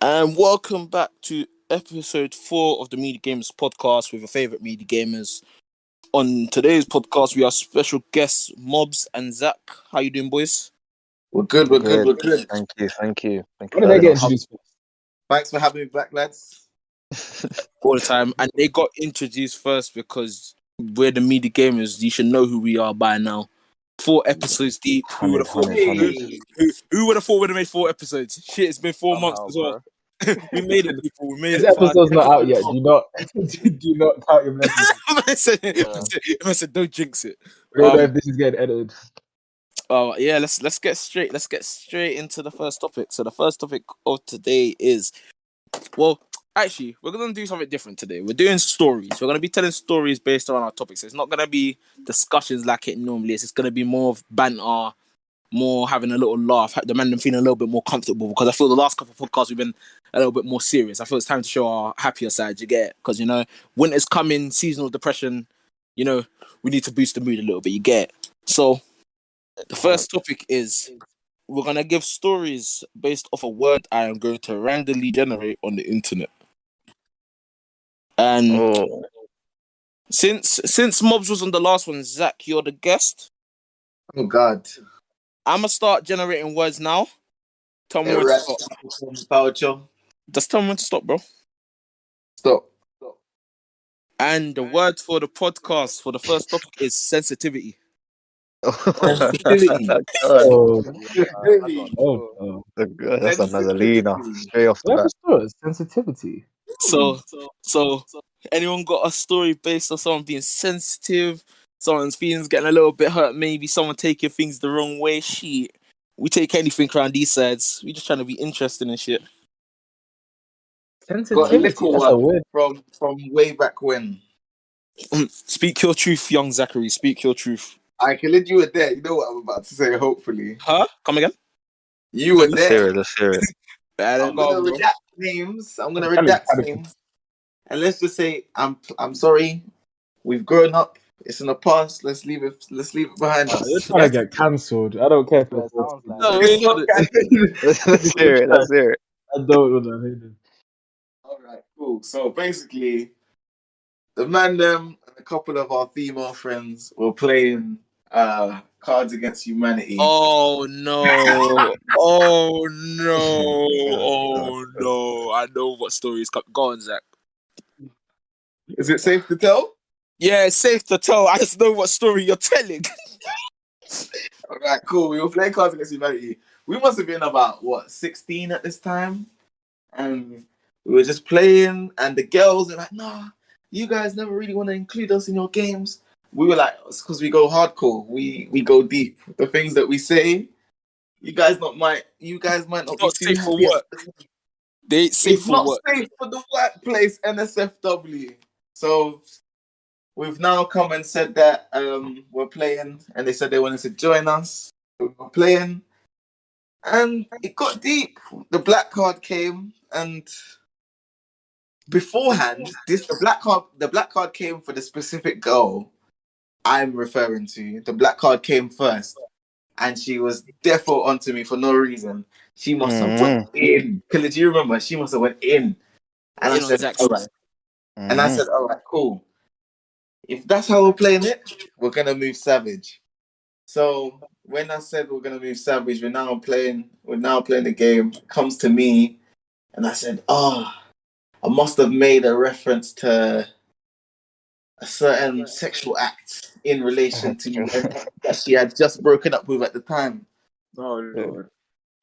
And welcome back to episode four of the Medi Gamers podcast with your favorite Medi gamers. On today's podcast, we have special guests Mobs and Zach. How you doing, boys? We're good, we're good, we're good. Thank you, thank you. Thank you When did they very get much. introduced? Thanks for having me back, lads. All the time, and they got introduced first because we're the Medi gamers. You should know who we are by now. Four episodes deep. Who would have thought? Hundred, hundred. Who, who, who would have thought we'd have made four episodes? Shit, it's been four months as well. we made it, people. We made This it. episode's not out yet. Do not do not count your blessings. I said, I said, I said, don't jinx it. We don't know Um, if this is getting edited. Oh yeah, let's let's get straight. Let's get straight into the first topic. So the first topic of today is, well, actually, we're gonna do something different today. We're doing stories. We're gonna be telling stories based on our topics. It's not gonna be discussions like it normally is. It's gonna be more of banter, more having a little laugh. The man feeling a little bit more comfortable because I feel the last couple of podcasts we've been a little bit more serious. I feel it's time to show our happier side. You get because you know winter's coming, seasonal depression. You know we need to boost the mood a little bit. You get so. The first topic is we're gonna give stories based off a word I am going to randomly generate on the internet. And Oh, since since Mobs was on the last one, Zach, you're the guest. Oh God. I'ma start generating words now. Tell me when to Erect. stop. Poucho. Just tell me when to stop, bro. Stop. Stop. And the word for the podcast for the first topic is sensitivity. Sensitivity. God, Oh, oh, oh. that's another leaner straight off the bat. Sensitivity. So so anyone got a story based on someone being sensitive, someone's feelings getting a little bit hurt, maybe someone taking things the wrong way. Shit. We take anything around these sides. We just trying to be interesting and shit. Got a Sensitivity. little one word. from from way back when. Mm, speak your truth, young Zachary. Speak your truth. I can lead you were there. You know what I'm about to say, hopefully. Huh? Come again? You were Let's hear there. it, let's hear it. I I'm gonna know. bro. redact names. I'm gonna Tell me, redact tell me. names. And let's just say I'm I'm sorry. We've grown up. It's in the past. Let's leave it let's leave it behind us. You're trying to get cancelled. I don't care if it's No, It's we not ain't canon. let's hear it, let's hear it. I don't want to hear this. All right, cool. So basically, the man them and a couple of our female friends were playing uh Cards Against Humanity. Oh no! Oh no! Oh no! I know what story is coming. Go on, Zach. Is it safe to tell? Yeah, it's safe to tell. I just know what story you're telling. All right, cool. We were playing Cards Against Humanity. We must have been about what 16 at this time, and we were just playing. And the girls are like, "Nah, you guys never really want to include us in your games." We were like, "It's because we go hardcore. We we go deep. The things that we say, you guys not might you guys might not It's be safe for work. They safe it's for not work. safe for the workplace NSFW. So we've now come and said that um, we're playing, and they said they wanted to join us. We were playing, and it got deep. The black card came, and beforehand, this the black card. The black card came for the specific girl I'm referring to. The black card came first, and she was defo onto me for no reason. She must have went in. Killer, do you remember? She must have went in. And I In said, Zach's all right. And I Mhm. said, all right, cool. If that's how we're playing it, we're gonna move Savage. So when I said we're gonna move Savage, we're now playing. We're now playing the game. It comes to me, and I said, oh, I must have made a reference to a certain sexual act in relation oh, to that she had just broken up with at the time. Oh lord.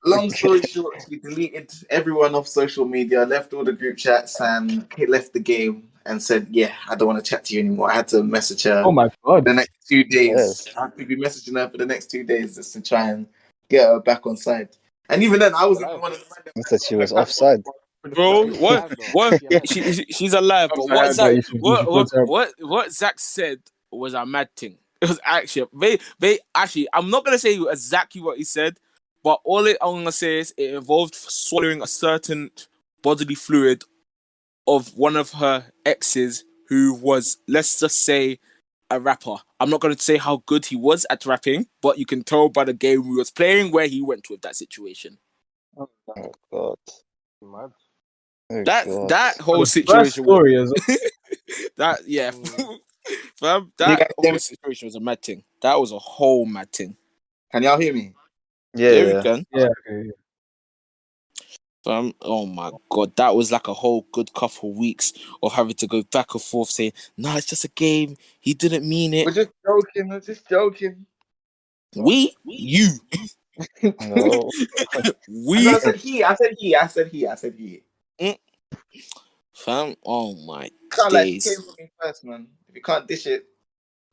Long story short, we deleted everyone off social media, left all the group chats, and he left the game and said, "Yeah, I don't want to chat to you anymore." I had to message her Oh my god. the next two days. Yes. I had to be messaging her for the next two days just to try and get her back on side. And even then, I wasn't the one. That said she was offside. Bro, what? What? She, she- she's alive, but what sorry, Zach, but you should- you what, what, what, what Zach said was a mad thing. It was actually they they actually. I'm not gonna say exactly what he said, but all it, I'm gonna say is it involved swallowing a certain bodily fluid of one of her exes, who was let's just say a rapper. I'm not gonna say how good he was at rapping, but you can tell by the game we was playing where he went with that situation. Oh god. Mad. Oh, That God. that whole the first situation. Was, story is that yeah, Mm. fam. That guys hear whole me? situation was a mad thing. That was a whole mad thing. Can y'all hear me? Yeah, There yeah. go. yeah. Okay, yeah. Fam, oh my god, that was like a whole good couple weeks of having to go back and forth saying, "No, it's just a game. He didn't mean it." We're it." just joking. We're just joking. We, you, No. we, I said he. I said he. I said he. I said he. Fam. Oh my Can't like days. came for me first, man. If you can't dish it,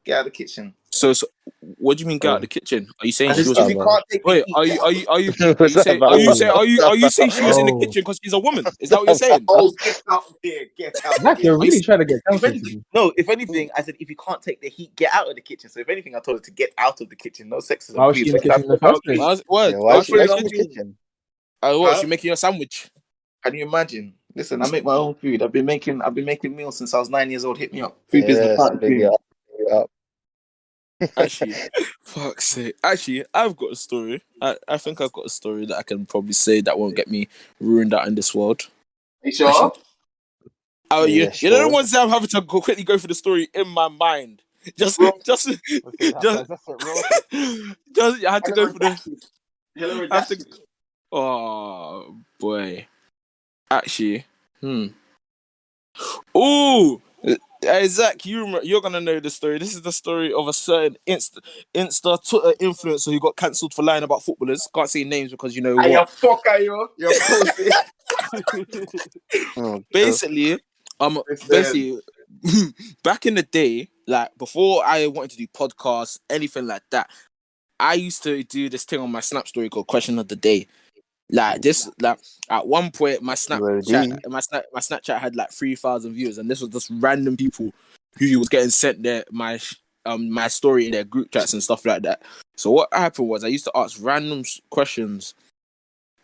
get out of the kitchen. So, so, what do you mean get out Oh. of the kitchen? Are you saying she was? that you can't take Wait, are you are you are you are you saying are you saying are you are you saying she was in the Oh. kitchen because she's a woman? Is that what you're saying? Oh, get out of here! Get out Zach, of you're really trying to get If anything, no. If anything, I said if you can't take the heat, get out of the kitchen. So if anything, I told her to get out of the kitchen. No sexism, Why was she in the kitchen what first? I was- Why- Yeah, why Why is she put it why is on she in the kitchen? kitchen? Uh, what? Huh? She making a sandwich? Can you imagine? Listen, I make my own food. I've been making I've been making meals since I was nine years old. Hit me up. Food business Yes, partner big it up, big up. Actually, fuck's sake. Actually, I've got a story. I, I think I've got a story that I can probably say that won't get me ruined out in this world. You sure? Actually- Oh, you, Yeah, you know the sure. ones that I'm having to go quickly go through the story in my mind. Just, Bro. just, just, real. just. I had to go for the. I have to- Oh boy. Actually, hmm. Ooh, hey Zach, you remember, you're gonna know the story. This is the story of a certain Insta, Insta Twitter influencer who got cancelled for lying about footballers. Can't say names because you know Are you what. fucker, you? You're pussy. Oh, Basically, um, basically, back in the day, like before I wanted to do podcasts, anything like that, I used to do this thing on my Snap story called Question of the Day. Like this, like at one point, my Snapchat, my snap, my Snapchat had like three thousand views, and this was just random people who was getting sent their my um my story in their group chats and stuff like that. So what happened was I used to ask random questions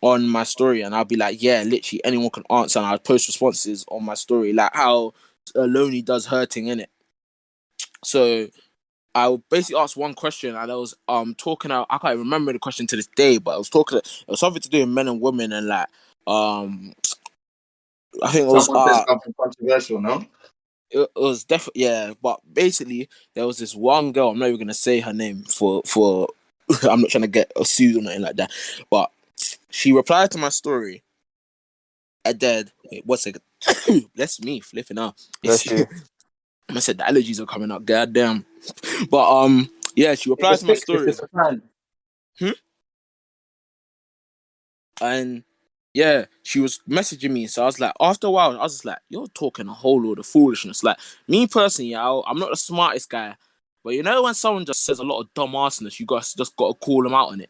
on my story, and I'd be like, "Yeah, literally anyone can answer," and I'd post responses on my story, like how uh, Lonely does hurting in it. So I basically asked one question, and I was um talking. Out, I can't remember the question to this day, but I was talking. It was something to do with men and women, and like um, I think it was uh, something controversial, no? it, it was definitely yeah. But basically, there was this one girl. I'm not even gonna say her name for for. I'm not trying to get sued or nothing like that, but she replied to my story. And then wait, what's it? Bless me, flipping out. Bless you. I said the allergies are coming up. Goddamn. But um, yeah, she replied to my story, plan. and yeah, she was messaging me. So I was like, after a while, I was just like, you're talking a whole load of foolishness. Like me personally, I- I'm not the smartest guy, but you know when someone just says a lot of dumb arsoness, you guys just got to call them out on it.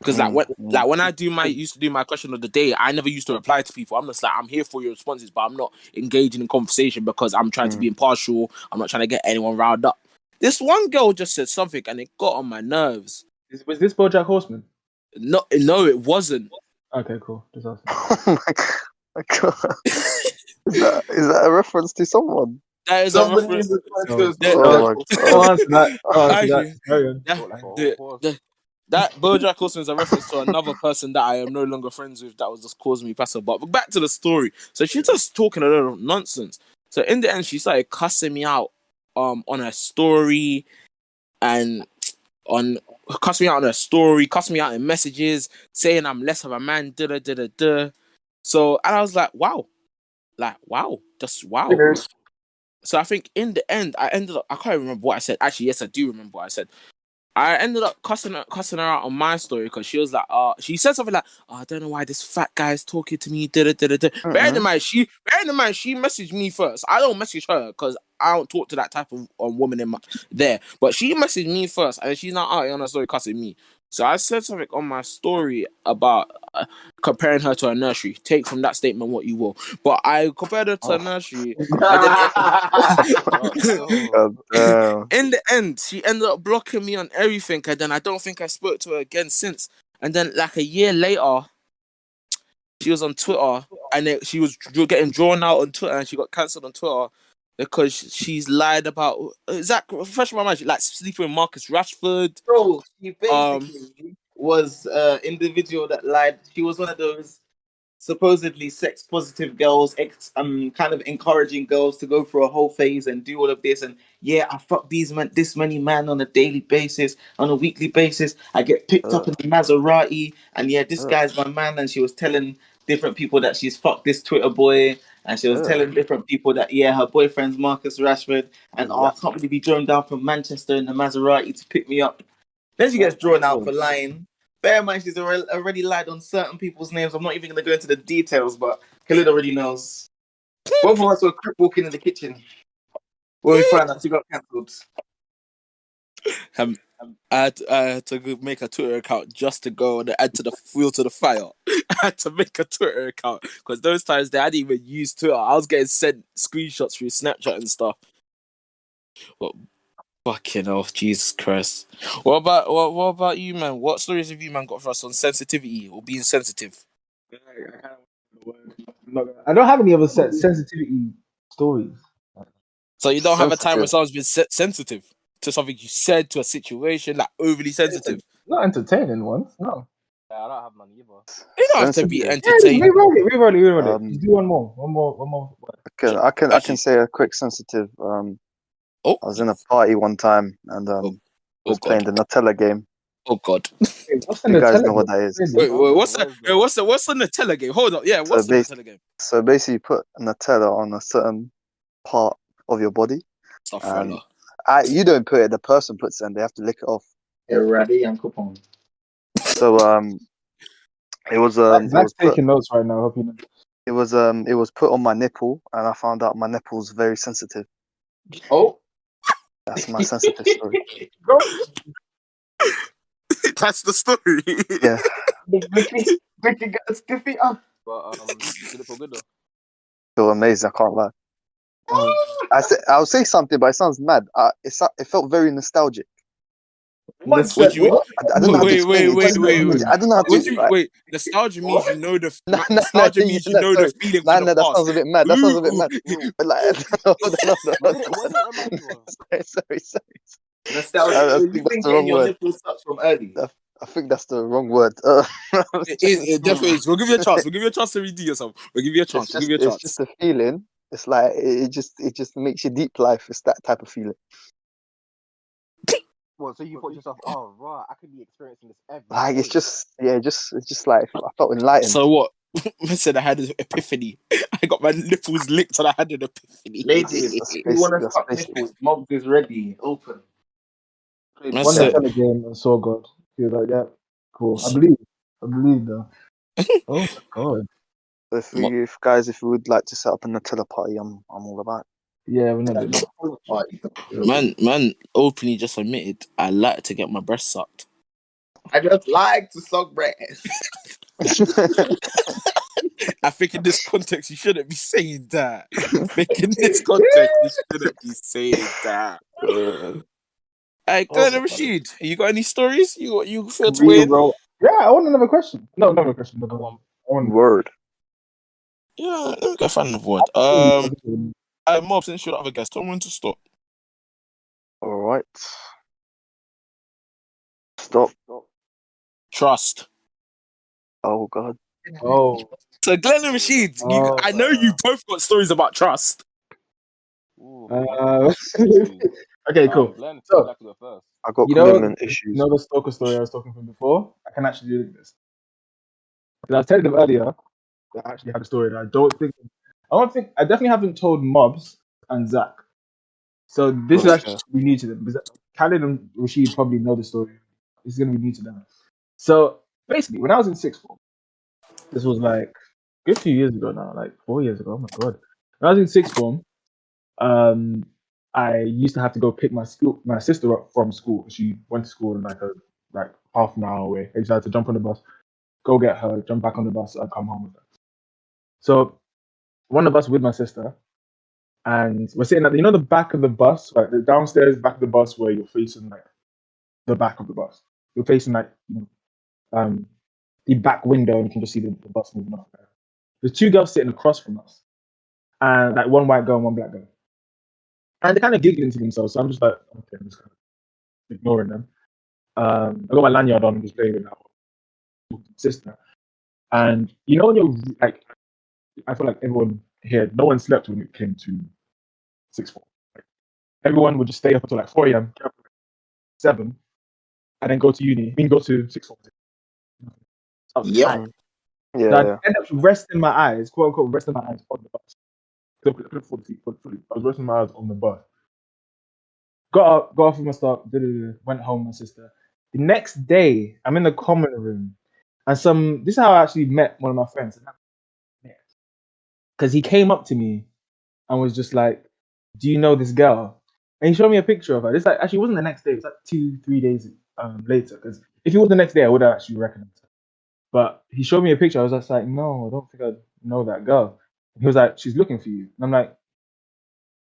Because like Mm, when mm. like when I do my used to do my question of the day, I never used to reply to people. I'm just like I'm here for your responses, but I'm not engaging in conversation because I'm trying to Mm. be impartial. I'm not trying to get anyone riled up. This one girl just said something and it got on my nerves. Is- Was this BoJack Horseman? No, no, it wasn't. Okay, cool. Just asking. Oh my my God. Is that, is that a reference to someone? That is a reference. is a No. person. Yeah, Oh my God. answer that. I'll answer Actually, that. That, the, the, that BoJack Horseman is a reference to another person that I am no longer friends with. That was just causing me passive. But back to the story. So she's just talking a lot of nonsense. So in the end, she started cussing me out um on her story and on cussing me out on her story, cussing me out in messages, saying I'm less of a man. Da da da da da. So and I was like, wow, like wow, just wow. So I think in the end, I ended up. I can't remember what I said. Actually, yes, I do remember what I said. I ended up cussing her, cussing her out on my story because she was like, uh, she said something like, oh, I don't know why this fat guy is talking to me. Da da da da. da. Bearing in mind, she bearing in mind she messaged me first. I don't message her because I don't talk to that type of um, woman in my there. But she messaged me first, and she's not out here on her story cussing me. So I said something on my story about uh, comparing her to a nursery. Take from that statement what you will. But I compared her to a Oh. nursery. God damn. in the end, she ended up blocking me on everything, and then I don't think I spoke to her again since. And then, like a year later, she was on Twitter, and it, she was getting drawn out on Twitter, and she got cancelled on Twitter because she's lied about. Is that refresh my mind? Like sleeping with Marcus Rashford. Bro, she Um, basically was uh individual that lied. She was one of those supposedly sex positive girls, ex, um, kind of encouraging girls to go through a whole phase and do all of this. And yeah, I fuck these men, this many man on a daily basis, on a weekly basis. I get picked up in the Maserati, and yeah, this Ugh. guy's my man. And she was telling different people that she's fucked this Twitter boy. And she was Ugh. telling different people that yeah, her boyfriend's Marcus Rashford, and oh, I can't really be driven down from Manchester in the Maserati to pick me up. Then she gets drawn out for lying. Bear in mind, she's already, already lied on certain people's names. I'm not even going to go into the details, but Khalid already knows. Both of us were walking in the kitchen when we found out she got cancelled. Um, I had, I had to make a Twitter account just to go and add to the fuel to the fire. I had to make a Twitter account because those times they hadn't even used Twitter. I was getting sent screenshots through Snapchat and stuff. But fucking hell, Jesus Christ! What about what? What about you, man? What stories have you, man, got for us on sensitivity or being sensitive? I don't have any other sensitivity stories. So you don't have a time where someone's been se- sensitive to something you said to a situation, like overly sensitive. Not entertaining ones. No. Yeah, I don't have money either. You don't have to be entertaining. Yeah, entertained. reroll it. Reroll it. Reroll it. Um, Just do one more. One more. One more. Okay, I can I can say a quick sensitive. Um, Oh. I was in a party one time and um, Oh. was Oh playing the Nutella game. Oh god! Wait, what's You guys Nutella know what that is. Wait, wait, what's the What is wait, what's the what's the Nutella game? Hold up, yeah, what's the bas- Nutella game? So basically, you put Nutella on a certain part of your body. Stuff Um, um, I, you don't put it; the person puts it, and they have to lick it off. Yeah, ready and coupon. So um, it was um, it Zach's was put, taking notes right now. Hope you know. it was um, it was put on my nipple, and I found out my nipple's very sensitive. Oh, That's my sensitive story. That's the story. Yeah, Vicky, Vicky got a stiffy up. But um, did it feel good though? feel amazing. I can't lie. Um, I say, I'll say something, but it sounds mad. Uh, it it felt very nostalgic. What? What do you- What? I, I don't know how to Wait, wait, it. It wait, wait, wait. I don't know how to. What you, like- wait, nostalgia means you know the No, no, no, nostalgia no, means you no, know sorry. the feeling Nah, from no, the that sounds a bit mad. That sounds a bit Ooh. mad. But like, hold on, hold on, What hold did it, what did it remind you of? on. sorry, sorry, sorry. Nostalgia. I- I think you that's the wrong word. from early? I think that's the wrong word. Uh, It, is, it definitely is. We'll give you a chance. We'll give you a chance to redeem yourself. We'll give you a it's chance. We'll give you a chance. it's chance. just a feeling. It's like it, it just, it just makes you deep life. It's that type of feeling. Well, so you thought yourself, oh, right, I could be experiencing this every Like it's just, yeah, just, it's just like I felt enlightened. So what? I said I had an epiphany. I got my nipples licked and I had an epiphany. Ladies, That's if you want to basic- fuck nipples, Mobs is ready. Open. That's One it. Nutella game and saw God. He was like, yeah, cool. I believe. I believe though. oh my god. If you, if guys, if you would like to set up a Nutella party, I'm, I'm all about. Yeah, we're not doing that. Party. Man, man, openly just admitted I like to get my breast sucked. I just like to suck breast. it. I think in this context you shouldn't be saying that. I think in this context you shouldn't be saying that. Hey, go Oh, ahead, Rashid. You got any stories? You you feel to win? Reroll. Yeah, I want another question. No, another question. Another one. One Word. Yeah, let me go find another word. Um, uh, Mob, since you're the other guest, tell me when to stop. All right. Stop. Trust. Oh God. Oh, So Glenn and Rashid, you, Oh, I know you both got stories about trust. Ooh, uh, okay, Um, cool. Glenn, So- would like to go first. I got You know- commitment You issues. know the stalker story I was talking from before? I can actually do this. And I was telling them earlier that I actually had a story that I don't think I don't think I definitely haven't told Mobs and Zach. So this is actually new to them because Khalid and Rashid probably know the story. This is gonna be new to them. So basically, when I was in sixth form, this was like a good few years ago now, like four years ago. Oh my god! When I was in sixth form, um, I used to have to go pick my school, my sister up from school. She went to school in like a like half an hour away. I used to have to jump on the bus, go get her, jump back on the bus, and come home with her. So one of us with my sister, and we're sitting at the, you know the back of the bus, like the downstairs back of the bus where you're facing like the back of the bus. You're facing like um the back window, and you can just see the, the bus moving up there. There's two girls sitting across from us, and like one white girl and one black girl, and they're kind of giggling to themselves. So I'm just like, okay, I'm just kind of ignoring them. Um, I got my lanyard on and just playing with that sister. And you know when you're like, I feel like everyone here, no one slept when it came to six four. Like, everyone would just stay up until like four a.m. get up at seven, and then go to uni. I mean, go to six form. I was Yep. tired. Yeah, So I yeah. end up resting my eyes, quote unquote, resting my eyes on the bus. I couldn't afford to eat for food. I was resting my eyes on the bus. Got up, got off with my stuff, da-da-da, went home with my sister. The next day, I'm in the common room, and some. This is how I actually met one of my friends. Because he came up to me and was just like, "Do you know this girl?" And he showed me a picture of her. This like actually wasn't the next day. It was like two, three days um, later. Because if it was the next day, I would have actually recognized her. But he showed me a picture. I was just like, "No, I don't think I know that girl." He was like, "She's looking for you," and I'm like,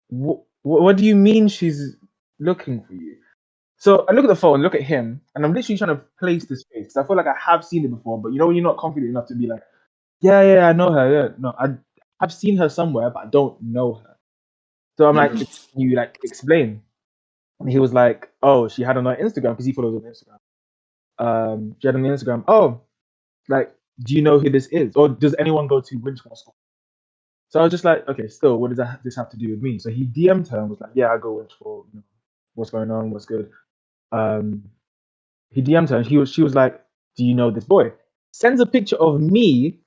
"What? What do you mean she's looking for you?" So I look at the phone, look at him, and I'm literally trying to place this face. I feel like I have seen it before, but you know when you're not confident enough to be like, "Yeah, yeah, I know her." Yeah, no, I I've seen her somewhere, but I don't know her. So I'm like. "Can you like explain?" And he was like, "Oh, she had on her Instagram because he follows on Instagram. Um, she had on Instagram. Oh, like, do you know who this is, or does anyone go to Winchmore School?" So I was just like, "Okay, still, what does that this have to do with me?" So he DM'd her and was like, "Yeah, I go Winchmore. You know, what's going on? What's good?" Um, he DM'd her and he was, she was like, "Do you know this boy?" Sends a picture of me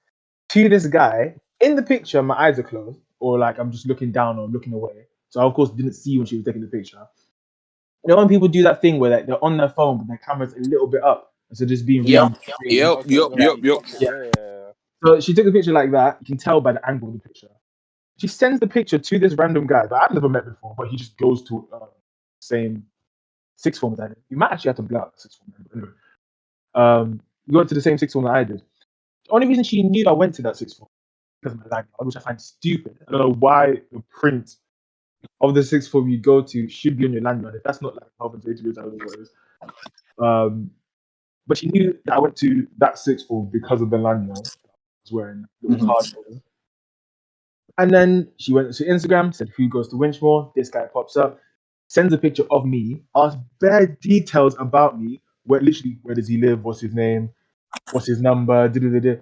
to this guy. In the picture, my eyes are closed, or like I'm just looking down or looking away. So I of course didn't see when she was taking the picture. You know when people do that thing where like, they're on their phone but their camera's a little bit up, and so just being really Yep. crazy. Yep, Okay, yep, yeah, yep, yep. Yeah. yeah, yeah. So she took the picture like that. You can tell by the angle of the picture. She sends the picture to this random guy that I've never met before, but he just goes to uh, same six form as I did. You might actually have to block six form. Anyway. Um, you went to the same six form that I did. The only reason she knew I went to that six form because of my language, which I find stupid. I don't know why the print of the sixth form you go to should be on your lanyard. If that's not like health and safety rules, I don't know what it is. Um, but she knew that I went to that sixth form because of the lanyard I was wearing. Little Mhm. card holders. And then she went to Instagram, said, Who goes to Winchmore? This guy pops up, sends a picture of me, asks bare details about me. Where literally, where does he live? What's his name? What's his number? Da-da-da-da.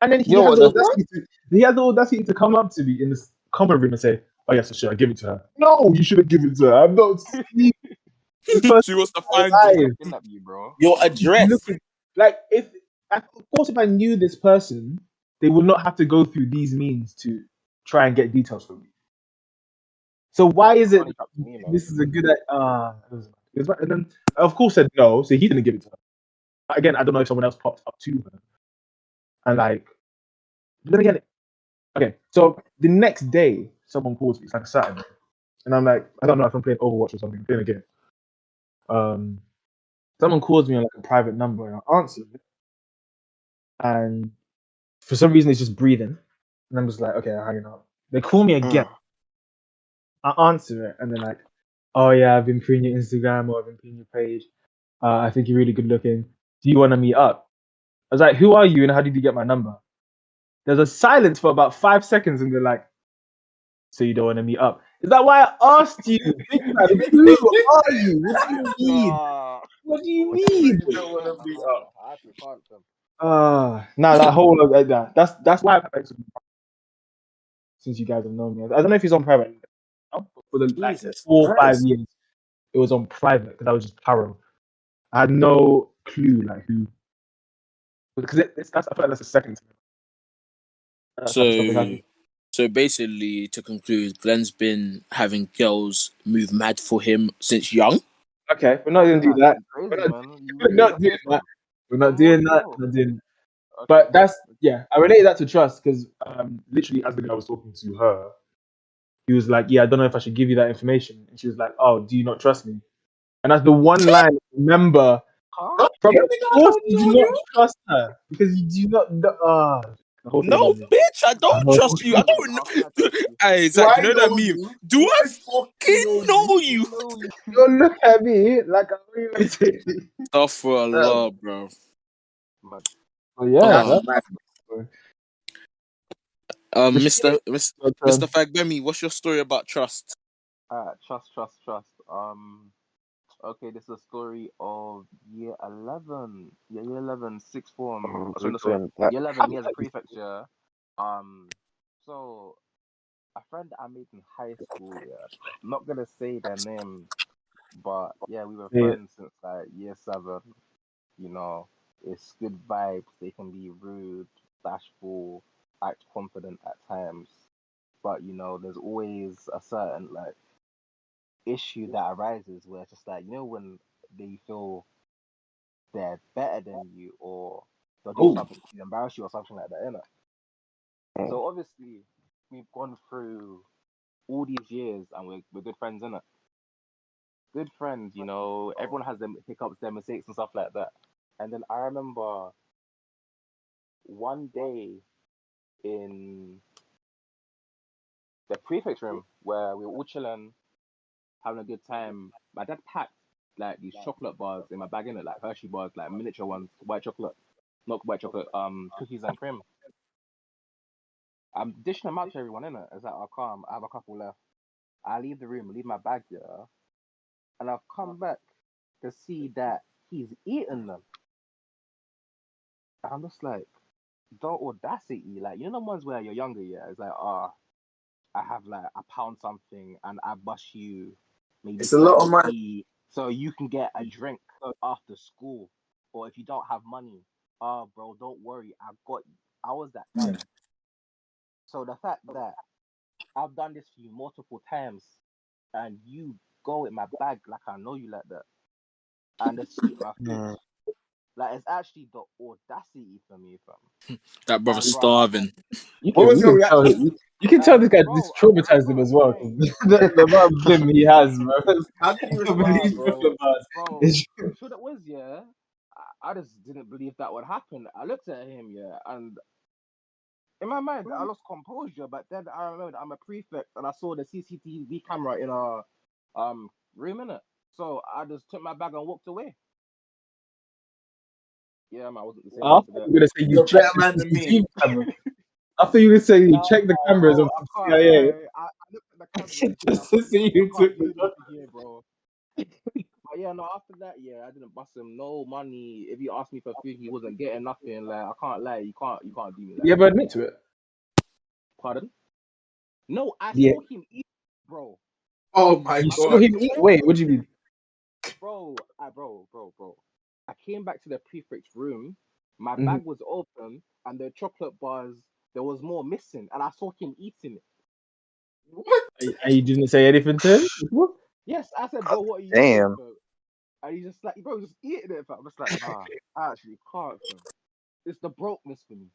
And then he Yo, has the what audacity to, he has the audacity to come up to me in this common room and say, "Oh yes, I should I give it to her?" No, you shouldn't give it to her. I'm not she wants to find you. You, bro. Your address. Looking- like if, of course, if I knew this person, they would not have to go through these means to try and get details from me. So why is it Funny crap to me, this is a good uh it was- it was- and then of course said no, so he didn't give it to her. Again, I don't know if someone else popped up to her. And like then again okay, so the next day someone calls me, it's like a Saturday. And I'm like, I don't know if I'm playing Overwatch or something, playing a game. Um someone calls me on like a private number and I answer it. And for some reason it's just breathing. And I'm just like, okay, I'm hanging up. They call me again. I answer it and they're like, oh yeah, I've been preying your Instagram or I've been preying your page. Uh, I think you're really good looking. Do you want to meet up? I was like, who are you and how did you get my number? There's a silence for about five seconds and they're like, so you don't want to meet up? Is that why I asked you? Who are you? What do you mean? Nah. What do you mean? You don't wanna meet up. I actually can't. um, Uh, nah, that whole uh, that, that's that's why I've since you guys have known me. I don't know if he's on private for the like four or five years, it was on private because I was just paro. I had no clue like who because it, it's that's I feel like that's the second time. that type of stuff has happened. So, so basically, to conclude, Glenn's been having girls move mad for him since young. okay, we're not gonna do that. Crazy, We're not- man. You We're not doing that. We're not doing that. We're not doing Okay. But that's yeah, I related that to trust because um, literally as the guy was talking to her, he was like, "Yeah, I don't know if I should give you that information," and she was like, "Oh, do you not trust me?" And that's the one line I remember Huh? From Yeah, of course you do do not trust her because you do not. know- the whole thing No, bitch, I don't Oh. trust you. I don't know. How I trust? Hey, Do Zach, I you know that know meme? you? Do Do I I fucking fucking know know you? you? Don't look at me like I'm really. Astaghfirullah, bro. Man, But yeah, Oh. that's mad. Um, Mr. Mr. Mr. Fagbemi, what's your story about trust? Alright, trust, trust, trust. Um, Okay, this is a story of year 11. Yeah, year 11, sixth form. Oh, Oh, no, sorry. going. Year 11, me as a prefect, yeah. Um, so a friend that I made in high school, yeah. I'm not gonna say their name, but yeah, we were Yeah. friends since like year seven. You know, it's good vibes. They can be rude, bashful, act confident at times, but you know, there's always a certain like issue that arises where it's just like you know when they feel they're better than you or they'll do something to embarrass you or something like that, innit? Mm. So obviously we've gone through all these years and we're we're good friends, innit? Good friends, you know, everyone has their hiccups, their mistakes and stuff like that. And then I remember one day in the prefect room where we were all chilling, having a good time. My dad packed like these chocolate bars in my bag, in it, like Hershey bars, like miniature ones, white chocolate, not white chocolate, um, cookies and cream. I'm dishing them out to everyone, innit? It's like, oh, calm, I have a couple left. I leave the room, leave my bag there, and I've come back to see that he's eaten them. And I'm just like, the audacity, like, you know, the ones where you're younger, yeah, it's like, ah, I have like, I pound something and I bust you maybe It's a lot of money. eat so you can get a drink after school. Or if you don't have money, oh, bro, don't worry, I got you. I was that guy. Yeah. So the fact that I've done this for you multiple times and you go in my bag like I know you like that and just eat my food. Mm. Like it's actually the audacity for me, fam. That brother's And, bro, starving. You What was your reaction? You, you can tell this guy bro, this traumatized him as well. The, the amount of blame he has, bro. How did you I believe bro? the bars. Bro, It's- sure that was, yeah. I, I just didn't believe that would happen. I looked at him, yeah, and in my mind, I lost composure. But then I remembered I'm a prefect, and I saw the CCTV camera in our um room, innit? So I just took my bag and walked away. Yeah, man, I wasn't the same I after thought that. you were gonna say you You're a better man than me. CCTV. I thought you were saying you Nah, checked the cameras bro, on I CIA. I, I looked at the cameras just to see nah, you I took do the here, bro. But yeah, no, after that, yeah, I didn't bust him no money. If he asked me for food, he wasn't getting nothing. Like I can't lie, you can't you can't do me like You that. ever admit to it? Pardon? No, I Yeah. saw him eat, bro. Oh my You saw god. him eat. Wait, what do you mean? Bro, I, bro, bro, bro. I came back to the prefect's room. My Mhm. bag was open, and the chocolate bars there was more missing, and I saw him eating it. What? And and you didn't say anything to him? Yes, I said, bro, what are you Damn. doing? And he's just like, bro, just eating it. Fam. I'm just like, nah, I actually can't. Fam. It's the brokenness for me.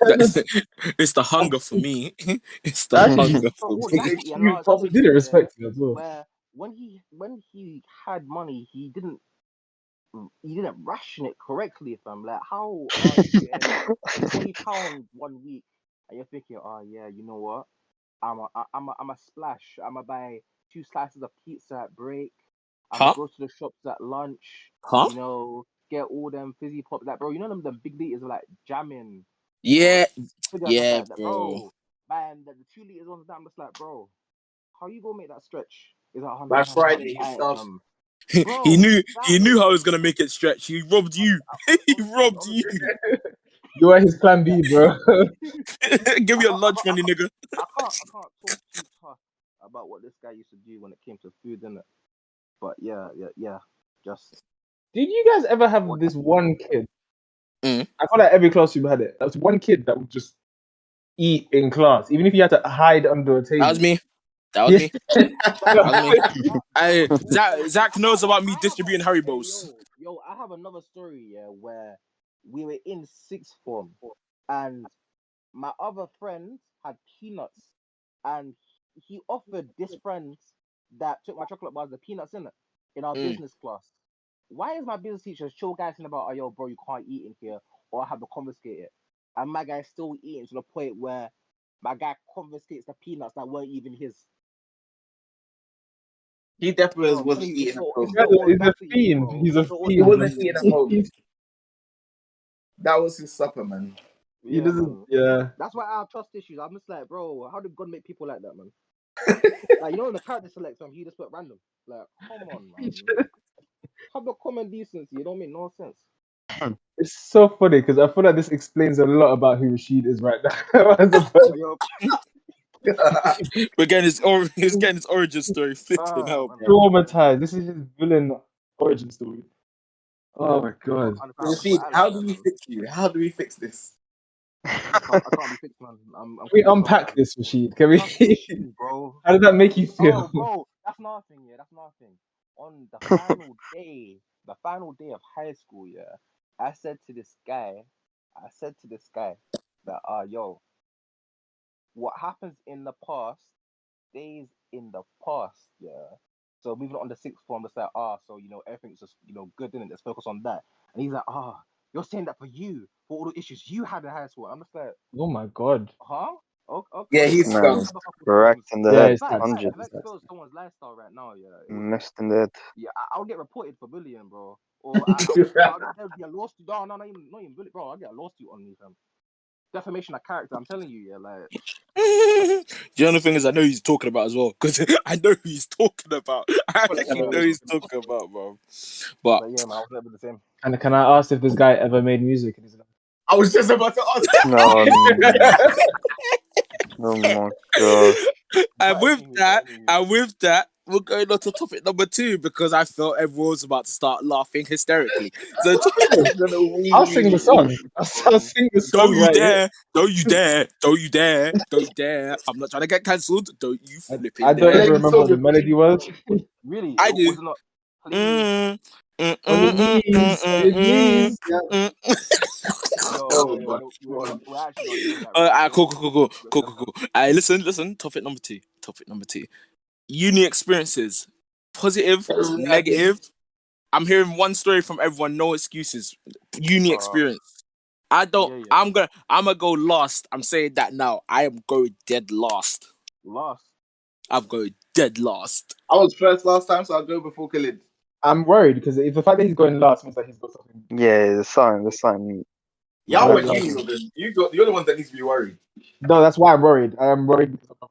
That's- it's the hunger for me. It's the That's- hunger for me. audacity, You probably didn't respect him as well. where when he when he had money, he didn't he didn't ration it correctly, fam. Like, how are you getting twenty pound one week, and you're thinking, oh yeah, you know what? I'm a I- I'm a, I'm a splash. I'm gonna buy two slices of pizza at break. I'm Huh? gonna go to the shops at lunch. Huh? You know, get all them fizzy pop. Like, bro, you know them the big liters of like jamming. Yeah, Yeah, like bro. Man, the, the two liters ones. I'm just like, bro, how you gonna make that stretch? Is that By Friday, he starts. he Bro, knew he knew how he was gonna make it stretch. He robbed you. he robbed you. You are his plan B, bro. Give me a lunch I- money, nigga. I can't I can't talk too tough about what this guy used to do when it came to food, innit? But yeah, yeah, yeah. Just Did you guys ever have this one kid? Mm. I feel like every classroom had it. That was one kid that would just eat in class, even if you had to hide under a table. That was me. That was me. That was me. I Zach Zach knows about me distributing a- Haribos. Yo, yo, I have another story, yeah, where we were in sixth form and my other friend had peanuts and he offered this friend that took my chocolate bars the peanuts in it in our Mm. business class. Why is my business teacher chill guy about, oh, yo, bro, you can't eat in here or I have to confiscate it? And my guy's still eating to the point where my guy confiscates the peanuts that weren't even his. He definitely Bro, wasn't eating so- at home. He's a- he's a audacity, fiend. He's a fiend. He wasn't audacity. eating at home. That was his supper, man. He Yeah, doesn't. Yeah. That's why I have trust issues. I'm just like, bro, how did God make people like that, man? like you know, in the character select some, he just put random. Like, come on, man. Have the common decency. It don't make no sense. It's so funny because I feel like this explains a lot about who Rashid is right now. We're getting his or he's getting his origin story flipping ah, out, man. Traumatized. This is his villain origin story. Oh my god. understand Rashid, how do we fix you? How do we fix this? I can't, I can't be fixed, man. I'm, I'm we unpack over this, Rashid? Can we? that. Bro. How did that make you Oh, feel? bro, that's nothing. Yeah, that's nothing. On the final day, the final day of high school, yeah, I said to this guy, I said to this guy that, uh, yo, what happens in the past stays in the past, yeah. So moving on to sixth form, it's like, ah, so you know everything's just you know good, in it. Let's focus on that. And he's like, ah, you're saying that for you, for all the issues you had in high school. I'm just like, Oh my god. huh? Okay, okay. Yeah, he's I Man, scum. have a couple Correct in the Yeah, head, it's Fact, that. fact, hundred. if I expose someone's lifestyle right now, yeah, it Messed in the head. yeah, I, I'll get reported for bullying, bro. Or I, I, would- I, would- there would a lawsuit. No, no, not even, not even bully, bro. I'll get a lawsuit on me, fam. Defamation of character. I'm telling you, yeah, like the only thing is, I know he's talking about as well because I know who he's talking about. I Well, actually know he's talking about, bro. But but yeah, man, I was never the same. And can I ask if this guy ever made music in his life? I was just about to ask. No, no, no, oh my god. and with that, and with that, we're going on to topic number two because I felt everyone was about to start laughing hysterically. So topic I'll sing the song. I'll, I'll sing the song Don't you right here. dare! Don't you dare! Don't you dare! Don't you dare! I'm not trying to get cancelled. Don't you I, flip it I don't dare! Even remember what the melody was. Really, I it do. was not. Mm, mm, mm, mm, knees, on your mm, mm, mm, yo, Oh yo, my yo, we're, not, we're actually not doing that. Uh, ah, So cool, cool, cool, cool, let's, cool, cool, cool. Alright, listen, listen. Topic number two. Topic number two. Uni experiences. Positive, negative. I'm hearing one story from everyone. No excuses. Uni experience. I don't. yeah, yeah. I'm gonna. I'm gonna go last. I'm saying that now. I am going dead last. Lost. I'm going dead last. I was first last time, so I'll go before Khalid. I'm worried because if the fact that he's going last means that he's got something. Yeah, the sign, the sign. Y'all Yeah, went yeah. uni, then. You got. You're the only one that needs to be worried. No, that's why I'm worried. I am worried because I'm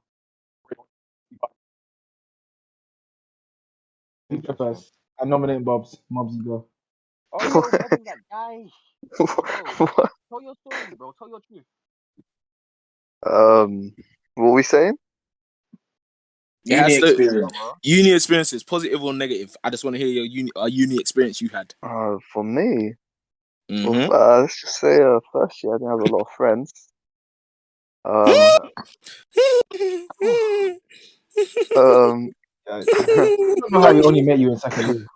You go first. I'm nominating Bob's. Mobs, you go. Oh, yo, that guy? What? Tell your story, bro. Tell your truth. um, what were we saying? It has Uni to- experience. bro. Uni experiences, positive or negative. I just want to hear your uni, a uni experience you had. Uh, for me, Mhm. well, uh, let's just say, uh, first year I didn't have a lot of friends. Um, um, I don't know how we only met you in second year.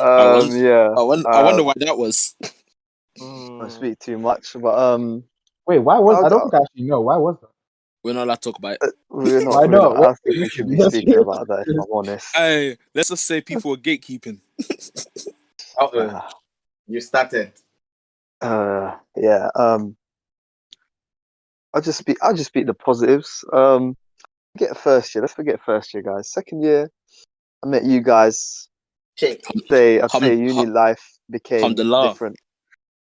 um, yeah. I wonder, I wonder Um, why that was. I Mm, don't speak too much, but um, Wait, why was I'll- don't I actually know. Why was that? We're not allowed to talk about it. we're not. Why we're not? not I What- think we should be Yes, speaking about that. If I'm honest. Hey, let's just say people were gatekeeping. Uh-oh. Uh, You started. Uh, yeah. Um, I'll just speak. I'll just speak the positives. Um, forget first year. Let's forget first year, guys. Second year, I met you guys. I'd say I'd Hum- say uni hum- life became Alhamdulillah. different.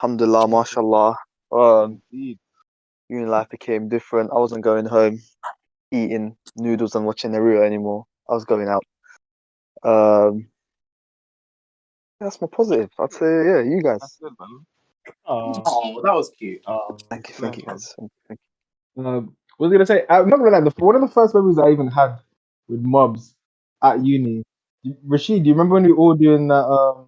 Alhamdulillah, mashallah. Um, indeed. uni life became different. I wasn't going home, eating noodles and watching Naruto anymore. I was going out. Um, that's my positive. I'd say, yeah, you guys. That's good, man. Oh, Oh, that was cute. oh. Thank you, thank you, guys. Thank you, thank Um, what was gonna say? I'm not gonna lie. The, one of the first memories I even had with mobs at uni. You- Rashid, do you remember when we were all doing that? Um,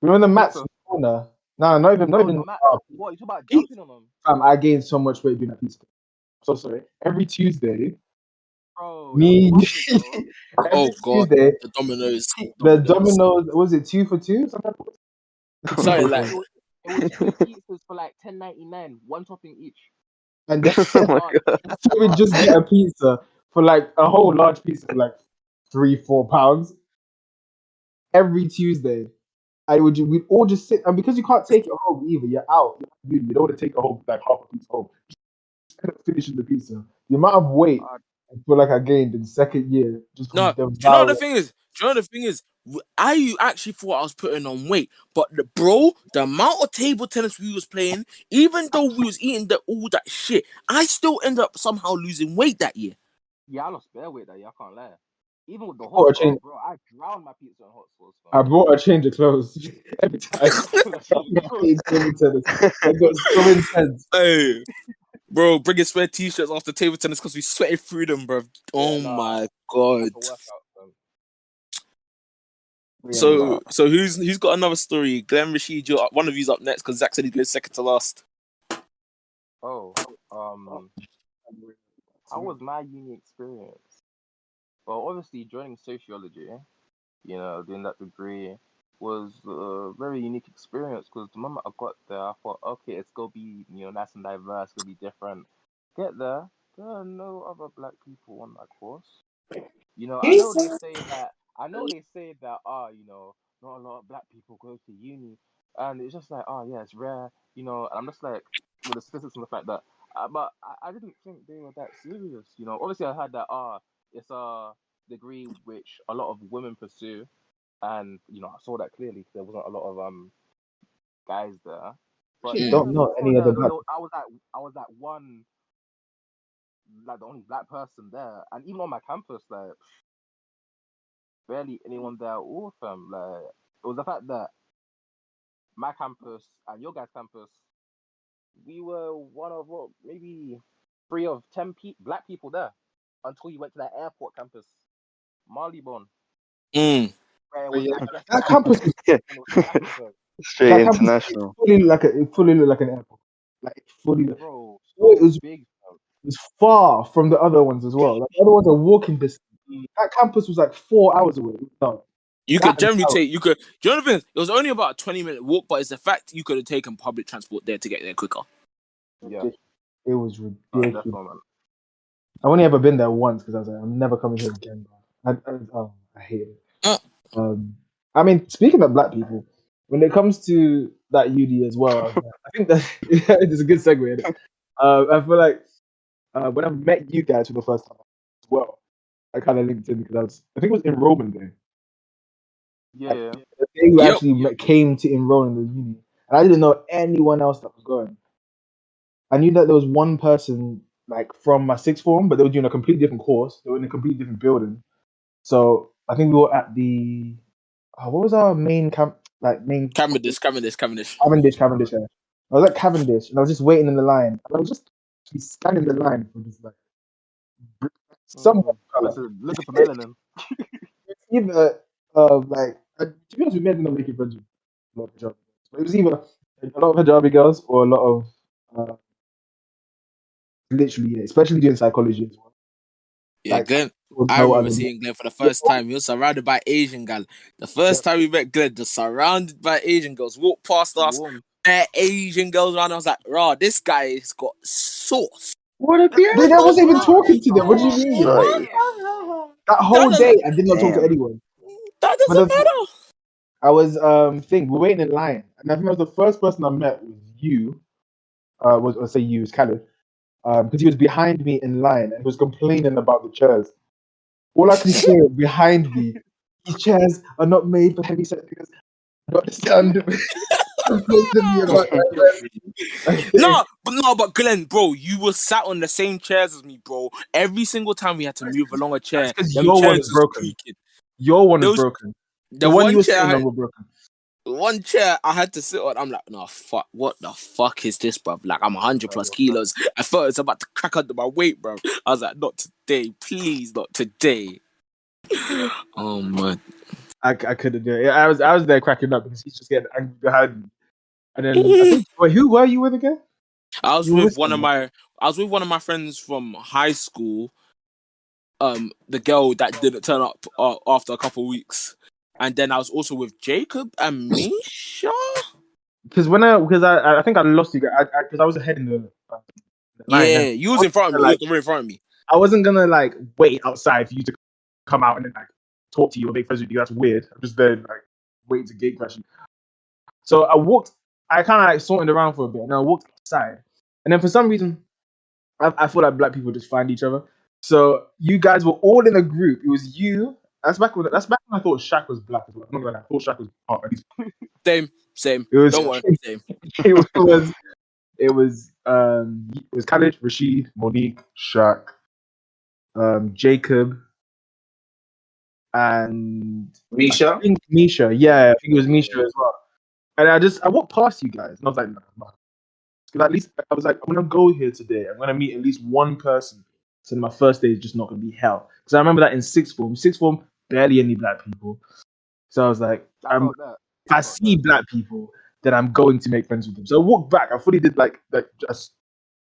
you remember the mats in the corner? No, not even, not Bro, Oh, even. the Matt, uh, what you talk about jumping on them, fam, I gained so much weight doing that pizza. So sorry. Every Tuesday, bro? Me- you're bro. Oh, God. Tuesday, The Domino's. the Domino's was it two for two? Something like that? Something like It was, it was two pizzas for like ten ninety nine, one topping each. And then oh so we just get a pizza for like a whole large pizza for like three, four pounds every Tuesday. I would we all just sit and because you can't take it home either, you're out. You, you don't want to take a whole like half a piece home. Finishing the pizza. The amount of weight uh, I feel like I gained in the second year just No, do you know the thing is? Do you know the thing is? W- I actually thought I was putting on weight, but the bro, the amount of table tennis we was playing, even though we was eating the, all that shit, I still ended up somehow losing weight that year. Yeah, I lost bare weight that year. I can't lie. Even with the hot sauce, changed- bro, I drowned my pizza in hot sauce. I brought a change of clothes every time. It's so intense. I got so intense. Hey, bro, bringing spare t-shirts after table tennis because we sweated through them, bro. Oh nah. my god. Proper workout, fam. So, so who's who's got another story? Glenn Rashid, you're up- one of you's up next because Zach said he's going second to last. Oh, um, how was my uni experience? Well, obviously joining sociology, you know, doing that degree was a very unique experience because the moment I got there, I thought, okay, it's gonna be, you know, nice and diverse, it's gonna be different. Get there, there are no other black people on that course. You know, I know they say that. I know they say that. Ah, you know, not a lot of black people go to uni, and it's just like, oh yeah, it's rare. You know, and I'm just like, with the statistics and the fact that, uh, but I, I didn't think they were that serious. You know, obviously I had that. Ah, it's a degree which a lot of women pursue, and you know, I saw that clearly. There wasn't a lot of um guys there. But You don't know any other black- I was that I was that one like the only black person there, and even on my campus, like barely anyone there at all. Fam, like it was the fact that my campus and your guys' campus, we were one of what maybe three of ten pe- black people there until you went to that airport campus, Marylebone, Mm. where yeah. That campus is Yeah. and it was massive, Straight that campus international. fully looked like a it fully looked like an airport. Like it fully looked- bro. Well, it was- big. fam. it was far from the other ones as well. Like the other ones are walking distance. That campus was like four hours away. No. You That could generally take you could. Do you know the thing? It was only about a twenty minute walk, but it's the fact you could have taken public transport there to get there quicker. Yeah, It was ridiculous. that. I've only ever been there once because I was like, I'm never coming here again. Bro. I, I, oh, I hate it. Uh. Um, I mean, speaking of black people, when it comes to that UD as well, I, I think that it's a good segue. Uh, I feel like uh, when I met you guys for the first time as well, I kind of linked in because I was, I think it was enrollment day. Yeah, yeah. The day we Yep. actually met, came to enroll in the uni, and I didn't know anyone else that was going. I knew that there was one person like from my sixth form, but they were doing a completely different course. They were in a completely different building. So I think we were at the oh, what was our main camp like main Cavendish, Cavendish, Cavendish. Cavendish, Cavendish. Yeah. I was at Cavendish and I was just waiting in the line. And I was just standing in the line for this like hmm. some color. Listen, listen for melanin. Either uh, like uh, to be honest, we made them make it friends with a lot of hijabi. But it was either a lot of hijabi girls or a lot of uh, literally, yeah, especially doing psychology as well. Yeah, Like, Glenn. Or I no remember seeing Glenn for the first time. He was surrounded by Asian girls. The first time we met Glenn, just surrounded by Asian girls. Walked past us, Warm. bare Asian girls around. I was like, "Raw, this guy has got sauce." What a Dude, I wasn't even talking to them. What do you mean? Right. That whole That day, I did not talk to anyone. That doesn't the- matter. I was um thing we're waiting in line, and I think I was the first person I met was you. Uh, was or say you was Khaled, um, because he was behind me in line and was complaining about the chairs. All I could hear behind me, these chairs are not made for heavy set because I don't understand. Complaining to me about that. No, but no, but Glenn, bro, you were sat on the same chairs as me, bro. Every single time we had to move along a chair, That's 'cause your one is broken. creaking. your one is broken. The, The one one, you were chair, sitting I- on was broken. one chair I had to sit on. I'm like, no, fuck, what the fuck is this, bro? Like, I'm 100 plus kilos. I thought it was about to crack under my weight, bro. I was like, not today, please, not today. Oh man, I, I couldn't do it. I was I was there cracking up because he's just getting angry behind me. And then think, wait, who were you with again? I was with with one of my, I was with one of my friends from high school. Um, the girl that didn't turn up uh, after a couple weeks, and then I was also with Jacob and Misha. Because when I because I I think I lost you guys because I, 'cause I was ahead in the, uh, the. Yeah, you was in front of me. Like- you was in front of me. I wasn't gonna like wait outside for you to come out and then like talk to you or make friends with you. That's weird. I'm just there like waiting to gate crash you. So I walked. I kind of like sorted around for a bit, and I walked outside. And then for some reason, I, I feel like black people just find each other. So you guys were all in a group. It was you. That's back when that's back when I thought Shaq was black as well. I'm not gonna lie, I thought Shaq was part. Same, same. it was Don't worry, same. it was it was um it was Khalid, Rashid, Monique, Shaq, um, Jacob, and Misha. I think Misha. Yeah, I think it was Misha as well. And I just I walked past you guys, and I was like, because at least I was like, I'm gonna go here today. I'm gonna meet at least one person. So my first day is just not gonna be hell. Because I remember that in sixth form, sixth form, barely any black people. So I was like, I I'm, oh, that. if I see black people, then I'm going to make friends with them. So I walked back. I fully did like like just